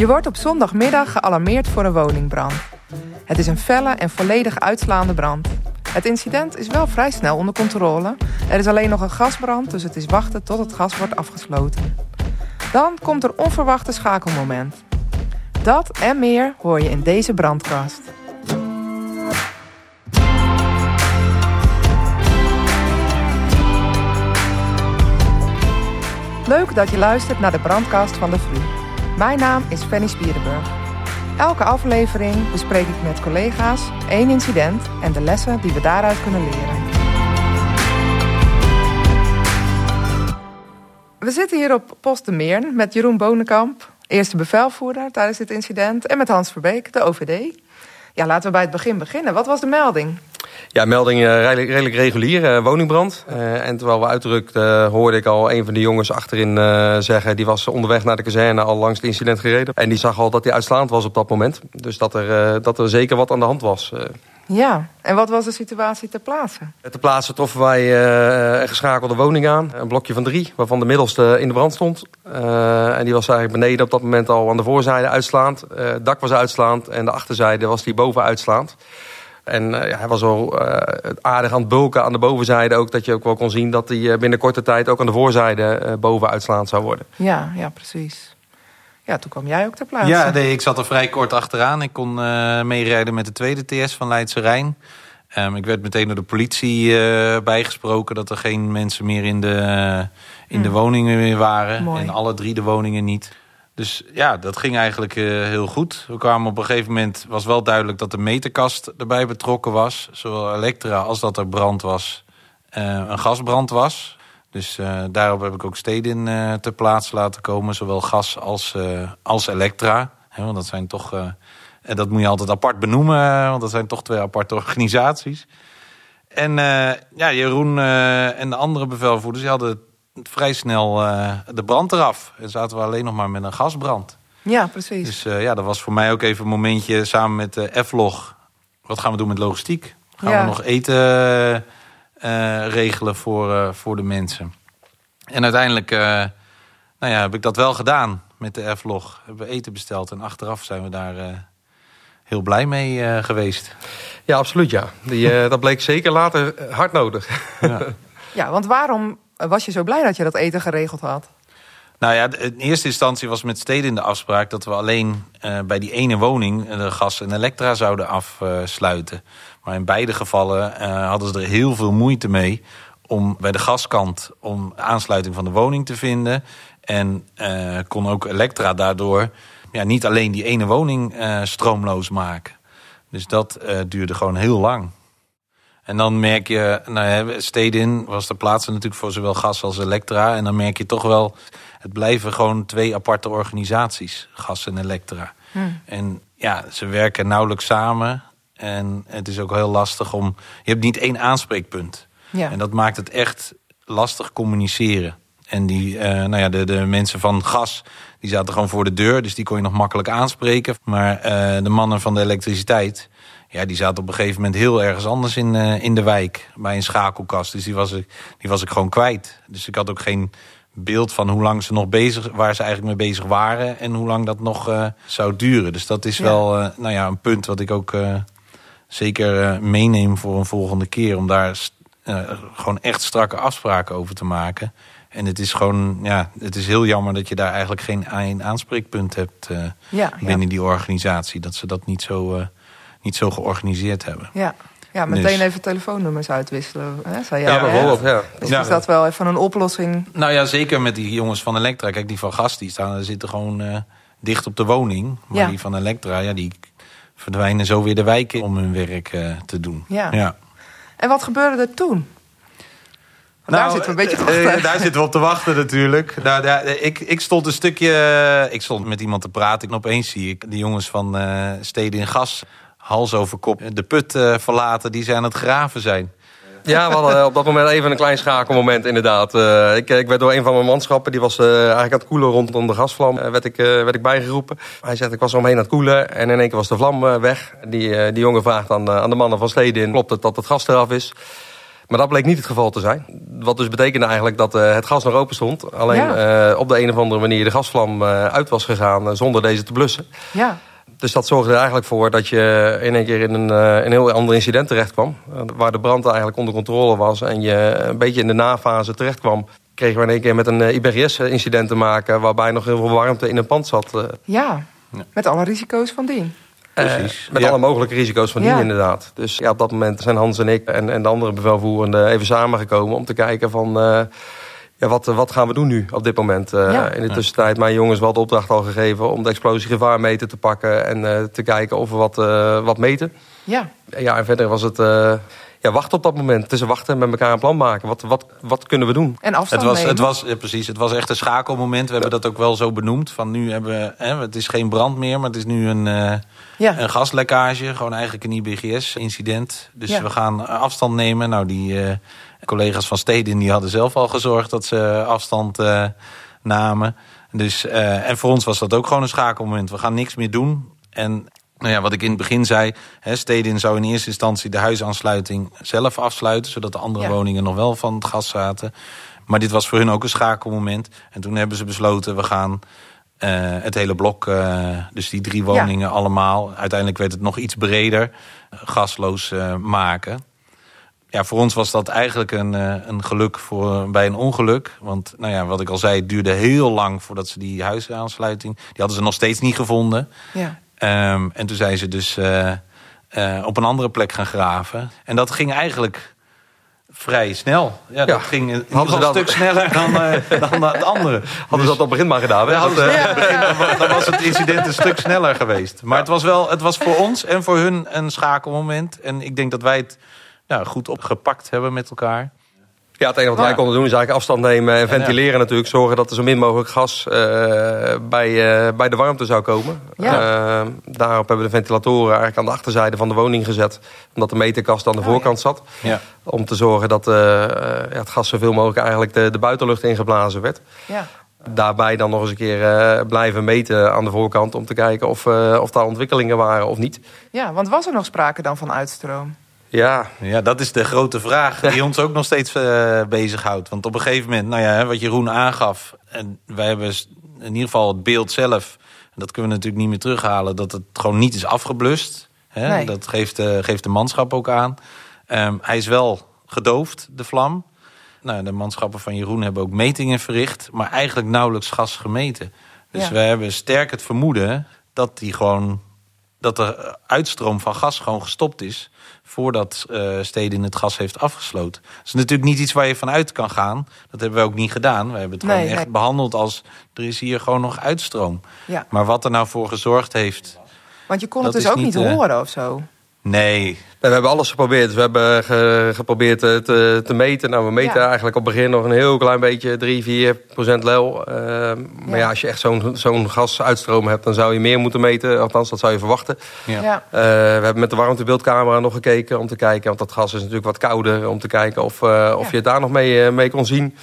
Je wordt op zondagmiddag gealarmeerd voor een woningbrand. Het is een felle en volledig uitslaande brand. Het incident is wel vrij snel onder controle. Er is alleen nog een gasbrand, dus het is wachten tot het gas wordt afgesloten. Dan komt er onverwachte schakelmoment. Dat en meer hoor je in deze brandkast. Leuk dat je luistert naar de brandkast van de VRU. Mijn naam is Fanny Spierenburg. Elke aflevering bespreek ik met collega's één incident en de lessen die we daaruit kunnen leren. We zitten hier op Post de Meern met Jeroen Bonenkamp, eerste bevelvoerder tijdens dit incident, en met Hans Verbeek, de OVD. Ja, laten we bij het begin beginnen. Wat was de melding? Ja, melding uh, redelijk, redelijk regulier, uh, woningbrand. Uh, en terwijl we uitdrukten, hoorde ik al een van de jongens achterin zeggen... die was onderweg naar de kazerne al langs het incident gereden. En die zag al dat hij uitslaand was op dat moment. Dus dat er, dat er zeker wat aan de hand was. Ja, en wat was de situatie ter plaatse? Ter plaatse troffen wij een geschakelde woning aan. Een blokje van drie, waarvan de middelste in de brand stond. en die was eigenlijk beneden op dat moment al aan de voorzijde uitslaand. het dak was uitslaand en de achterzijde was die boven uitslaand. En uh, ja, hij was al uh, aardig aan het bulken aan de bovenzijde ook. Dat je ook wel kon zien dat hij binnen korte tijd ook aan de voorzijde uh, boven uitslaand zou worden. Ja, ja, precies. Ja, toen kwam jij ook ter plaatse. Ja, nee, ik zat er vrij kort achteraan. Ik kon meerijden met de tweede TS van Leidse Rijn. Um, ik werd meteen door de politie bijgesproken dat er geen mensen meer in de, in de hmm. woningen meer waren. Mooi. En alle drie de woningen niet. Dus ja, dat ging eigenlijk uh, heel goed. We kwamen op een gegeven moment, was wel duidelijk dat de meterkast erbij betrokken was. Zowel elektra als dat er brand was, uh, een gasbrand was. Dus uh, daarop heb ik ook steden ter plaatse laten komen. Zowel gas als, als elektra. Want dat zijn toch, en dat moet je altijd apart benoemen, want dat zijn toch twee aparte organisaties. En ja, Jeroen en de andere bevelvoerders die hadden vrij snel uh, de brand eraf. En zaten we alleen nog maar met een gasbrand. Ja, precies. Dus uh, ja, dat was voor mij ook even een momentje samen met de F-log. Wat gaan we doen met logistiek? Gaan ja. we nog eten uh, regelen voor, voor de mensen? En uiteindelijk nou ja, heb ik dat wel gedaan met de F-log. Hebben we eten besteld en achteraf zijn we daar heel blij mee geweest. Ja, absoluut ja. Die, dat bleek zeker later hard nodig. Ja. ja, want waarom was je zo blij dat je dat eten geregeld had? Nou ja, in eerste instantie was met steden in de afspraak... dat we alleen uh, bij die ene woning de gas en elektra zouden afsluiten. maar in beide gevallen uh, hadden ze er heel veel moeite mee... om bij de gaskant om aansluiting van de woning te vinden. En kon ook elektra daardoor ja, niet alleen die ene woning stroomloos maken. Dus dat duurde gewoon heel lang. En dan merk je, nou ja, Stedin was de plaats natuurlijk voor zowel gas als elektra. En dan merk je toch wel, het blijven gewoon twee aparte organisaties, gas en elektra. Hmm. En ja, ze werken nauwelijks samen. En het is ook heel lastig om, je hebt niet één aanspreekpunt. Ja. En dat maakt het echt lastig communiceren. En die, uh, nou ja, de, de mensen van gas, die zaten gewoon voor de deur. Dus die kon je nog makkelijk aanspreken. Maar uh, de mannen van de elektriciteit, ja, die zaten op een gegeven moment heel ergens anders in, uh, in de wijk. Bij een schakelkast. Dus die was, ik, die was ik gewoon kwijt. Dus ik had ook geen beeld van hoe lang ze nog bezig, waar ze eigenlijk mee bezig waren. En hoe lang dat nog uh, zou duren. Dus dat is ja. wel uh, nou ja, een punt wat ik ook zeker meeneem voor een volgende keer. Om daar gewoon echt strakke afspraken over te maken. En het is gewoon, ja, het is heel jammer dat je daar eigenlijk geen één aanspreekpunt hebt ja, binnen ja. die organisatie. Dat ze dat niet zo niet zo georganiseerd hebben. Ja, ja meteen dus. even telefoonnummers uitwisselen. Hè, zei ja, bijvoorbeeld. Ja. Dus ja. is dat wel even een oplossing? Nou ja, zeker met die jongens van Elektra. Kijk, die van Gas die staan, zitten gewoon uh, dicht op de woning. Maar ja. die van Elektra, ja, die verdwijnen zo weer de wijken om hun werk uh, te doen. Ja. ja. En wat gebeurde er toen? Nou, daar zitten we een beetje te wachten. Uh, daar zitten we op te wachten natuurlijk. Nou, daar, ik, ik stond een stukje... Ik stond met iemand te praten. En opeens zie ik de jongens van uh, Steden in Gas hals over kop de put uh, verlaten die ze aan het graven zijn. Ja, we hadden op dat moment even een klein schakelmoment inderdaad. Uh, ik, ik, werd door een van mijn manschappen, die was uh, eigenlijk aan het koelen rondom de gasvlam, werd, ik, werd ik bijgeroepen. Hij zegt, ik was omheen aan het koelen en in één keer was de vlam weg. Die, die jongen vraagt aan, aan de mannen van Stedin, klopt het dat het gas eraf is? Maar dat bleek niet het geval te zijn. Wat dus betekende eigenlijk dat uh, het gas nog open stond. Alleen Ja. uh, op de een of andere manier de gasvlam uh, uit was gegaan uh, zonder deze te blussen. Ja, Dus dat zorgde er eigenlijk voor dat je in één keer in een, uh, een heel ander incident terecht kwam. Uh, waar de brand eigenlijk onder controle was en je een beetje in de nafase terecht kwam. Kregen we in één keer met een IBRS-incident te maken waarbij nog heel veel warmte in een pand zat. Uh, ja. ja. met alle risico's van dien. Precies. Uh, met ja. alle mogelijke risico's van dien ja. inderdaad. Dus ja, op dat moment zijn Hans en ik en, en de andere bevelvoerenden even samengekomen om te kijken van... Uh, ja, wat, wat gaan we doen nu op dit moment? Uh, ja. In de tussentijd mijn jongens wel de opdracht al gegeven om de explosiegevaarmeter te pakken en te kijken of we wat, wat meten. Ja. ja, en verder was het ja, wachten op dat moment. Is wachten en met elkaar een plan maken. Wat, wat, wat kunnen we doen? En afstand het was, nemen. het was, ja, precies, het was echt een schakelmoment. We hebben dat ook wel zo benoemd. Van nu hebben we, hè, het is geen brand meer, maar het is nu een, uh, ja. een gaslekkage. Gewoon eigenlijk een IBGS-incident. Dus ja. we gaan afstand nemen. Nou, die uh, collega's van Stedin die hadden zelf al gezorgd dat ze afstand uh, namen. Dus, en voor ons was dat ook gewoon een schakelmoment. We gaan niks meer doen. En nou ja, wat ik in het begin zei, hè, Stedin zou in eerste instantie de huisaansluiting zelf afsluiten, zodat de andere ja. woningen nog wel van het gas zaten. Maar dit was voor hun ook een schakelmoment. En toen hebben ze besloten, we gaan uh, het hele blok, uh, dus die drie woningen ja. allemaal, uiteindelijk werd het nog iets breder, gasloos uh, maken. Ja, voor ons was dat eigenlijk een, een geluk voor, bij een ongeluk. Want nou ja, wat ik al zei, het duurde heel lang voordat ze die huisaansluiting... die hadden ze nog steeds niet gevonden. Ja. Um, en toen zijn ze dus uh, uh, op een andere plek gaan graven. En dat ging eigenlijk vrij snel. Ja, dat ging hadden een dat... stuk sneller dan, uh, dan de andere. Hadden dus, ze dat op het begin maar gedaan? Hè? Ja, dat, ja. begin, dan, dan, was het incident een stuk sneller geweest. Maar het was wel, het was voor ons en voor hun een schakelmoment. En ik denk dat wij het nou, goed opgepakt hebben met elkaar. Ja, het enige wat wij konden doen is eigenlijk afstand nemen en ventileren natuurlijk. Zorgen dat er zo min mogelijk gas uh, bij, uh, bij de warmte zou komen. Ja. Uh, daarop hebben we de ventilatoren eigenlijk aan de achterzijde van de woning gezet. Omdat de meterkast aan de voorkant oh, zat. Ja. Om te zorgen dat het gas zoveel mogelijk eigenlijk de, de buitenlucht ingeblazen werd. Ja. Daarbij dan nog eens een keer blijven meten aan de voorkant. Om te kijken of, of daar ontwikkelingen waren of niet. Ja, want was er nog sprake dan van uitstroom? Ja. ja, dat is de grote vraag die ons ook nog steeds uh, bezighoudt. Want op een gegeven moment, nou ja, wat Jeroen aangaf... en wij hebben in ieder geval het beeld zelf... en dat kunnen we natuurlijk niet meer terughalen... dat het gewoon niet is afgeblust. Hè? Nee. Dat geeft, uh, geeft de manschap ook aan. Um, hij is wel gedoofd, de vlam. Nou, de manschappen van Jeroen hebben ook metingen verricht... maar eigenlijk nauwelijks gas gemeten. Dus Ja. we hebben sterk het vermoeden dat die gewoon dat de uitstroom van gas gewoon gestopt is voordat uh, Stedin het gas heeft afgesloten. Dat is natuurlijk niet iets waar je vanuit kan gaan. Dat hebben we ook niet gedaan. We hebben het Nee, gewoon echt nee. behandeld als er is hier gewoon nog uitstroom. Ja. Maar wat er nou voor gezorgd heeft, Want je kon het dus ook niet niet, eh, horen of zo. Nee. We hebben alles geprobeerd. We hebben ge- geprobeerd te, te, te meten. Nou, we meten Ja. eigenlijk op het begin nog een heel klein beetje, 3, 4 procent lel. Uh, maar Ja. ja, als je echt zo'n zo'n gasuitstroom hebt, dan zou je meer moeten meten. Althans, dat zou je verwachten. Ja. Ja. Uh, we hebben met de warmtebeeldcamera nog gekeken om te kijken. Want dat gas is natuurlijk wat kouder. Om te kijken of, uh, of Ja. je het daar nog mee, uh, mee kon zien.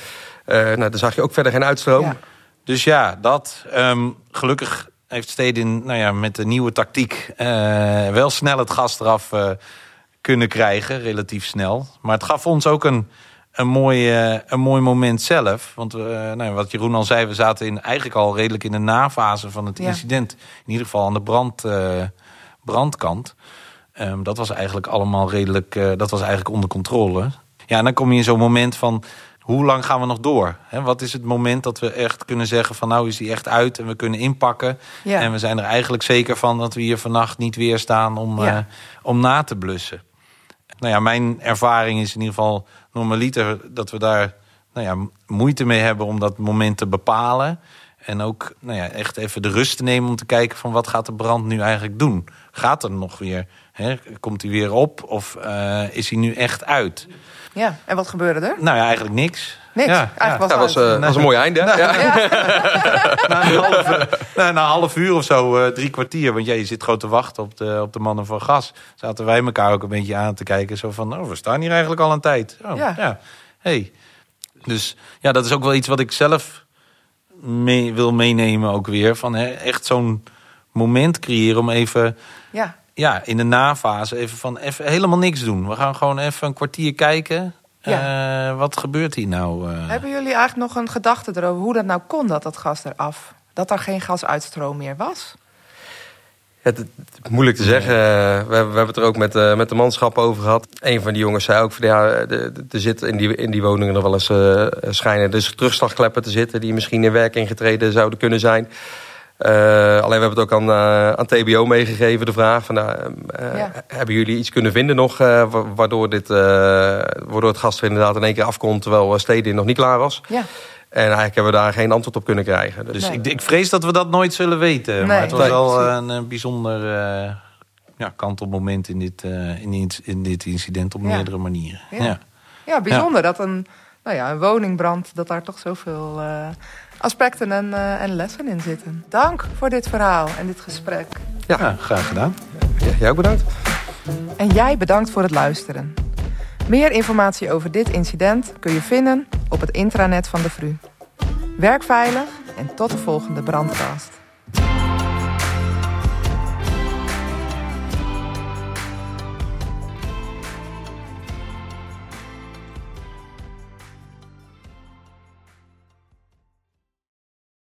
Uh, nou, dan zag je ook verder geen uitstroom. Ja. Dus ja, dat. Ehm, gelukkig heeft Stedin nou ja, met de nieuwe tactiek eh, wel snel het gas eraf eh, kunnen krijgen, relatief snel. Maar het gaf ons ook een, een, mooi, eh, een mooi moment zelf. Want nou, wat Jeroen al zei, we zaten in, eigenlijk al redelijk in de nafase van het Ja. incident. In ieder geval aan de brand, brandkant. Ehm, dat was eigenlijk allemaal redelijk, dat was eigenlijk onder controle. Ja, en dan kom je in zo'n moment van, hoe lang gaan we nog door? Hè, wat is het moment dat we echt kunnen zeggen van, nou is die echt uit en we kunnen inpakken. Ja. En we zijn er eigenlijk zeker van dat we hier vannacht niet weer staan om, Ja. eh, om na te blussen. Nou ja, mijn ervaring is in ieder geval normaliter dat we daar nou ja, moeite mee hebben om dat moment te bepalen. En ook nou ja, echt even de rust te nemen om te kijken van wat gaat de brand nu eigenlijk doen? Gaat er nog weer? Hè? Komt hij weer op of eh, is hij nu echt uit? ja. En wat gebeurde er? Nou ja, eigenlijk niks. Niks. Ja, Eigenlijk Dat was was, het uh, was een mooi einde. hè? Ja. na, een half, na, na een half uur of zo, eh, drie kwartier. Want ja, je zit gewoon te wachten op de, op de mannen van gas. Zaten wij elkaar ook een beetje aan te kijken. Zo van, oh, we staan hier eigenlijk al een tijd. Oh, Ja. ja. Hey. Dus ja, dat is ook wel iets wat ik zelf mee, wil meenemen ook weer. Van hè, echt zo'n moment creëren om even Ja. Ja, in de nafase even van even helemaal niks doen. We gaan gewoon even een kwartier kijken. Ja. wat gebeurt hier nou? Hebben jullie eigenlijk nog een gedachte erover hoe dat nou kon dat dat gas eraf? Dat er geen gasuitstroom meer was? Het, het, moeilijk te zeggen. We, we, hebben het er ook met, uh, met de manschap over gehad. Een van die jongens zei ook: van, ja, er zit in die, in die woningen nog wel eens uh, schijnen dus terugslagkleppen te zitten. die misschien in werking getreden zouden kunnen zijn. Uh, alleen we hebben het ook aan, aan TBO meegegeven, de vraag: van, ja. hebben jullie iets kunnen vinden nog. waardoor, dit, waardoor het gas er inderdaad in één keer afkomt. terwijl Stedin nog niet klaar was. Ja. En eigenlijk hebben we daar geen antwoord op kunnen krijgen. Dus, ik, ik, vrees dat we dat nooit zullen weten. Nee. Maar het was wel een, een bijzonder uh, ja, kantelmoment in dit, uh, in, dit, in dit incident op meerdere manieren. Ja, ja. bijzonder dat een, nou ja, een woningbrand, dat daar toch zoveel uh, aspecten en, en lessen in zitten. Dank voor dit verhaal en dit gesprek. Ja, graag gedaan. Ja, jij ook bedankt. En jij bedankt voor het luisteren. Meer informatie over dit incident kun je vinden op het intranet van de VRU. Werk veilig en tot de volgende brandcast.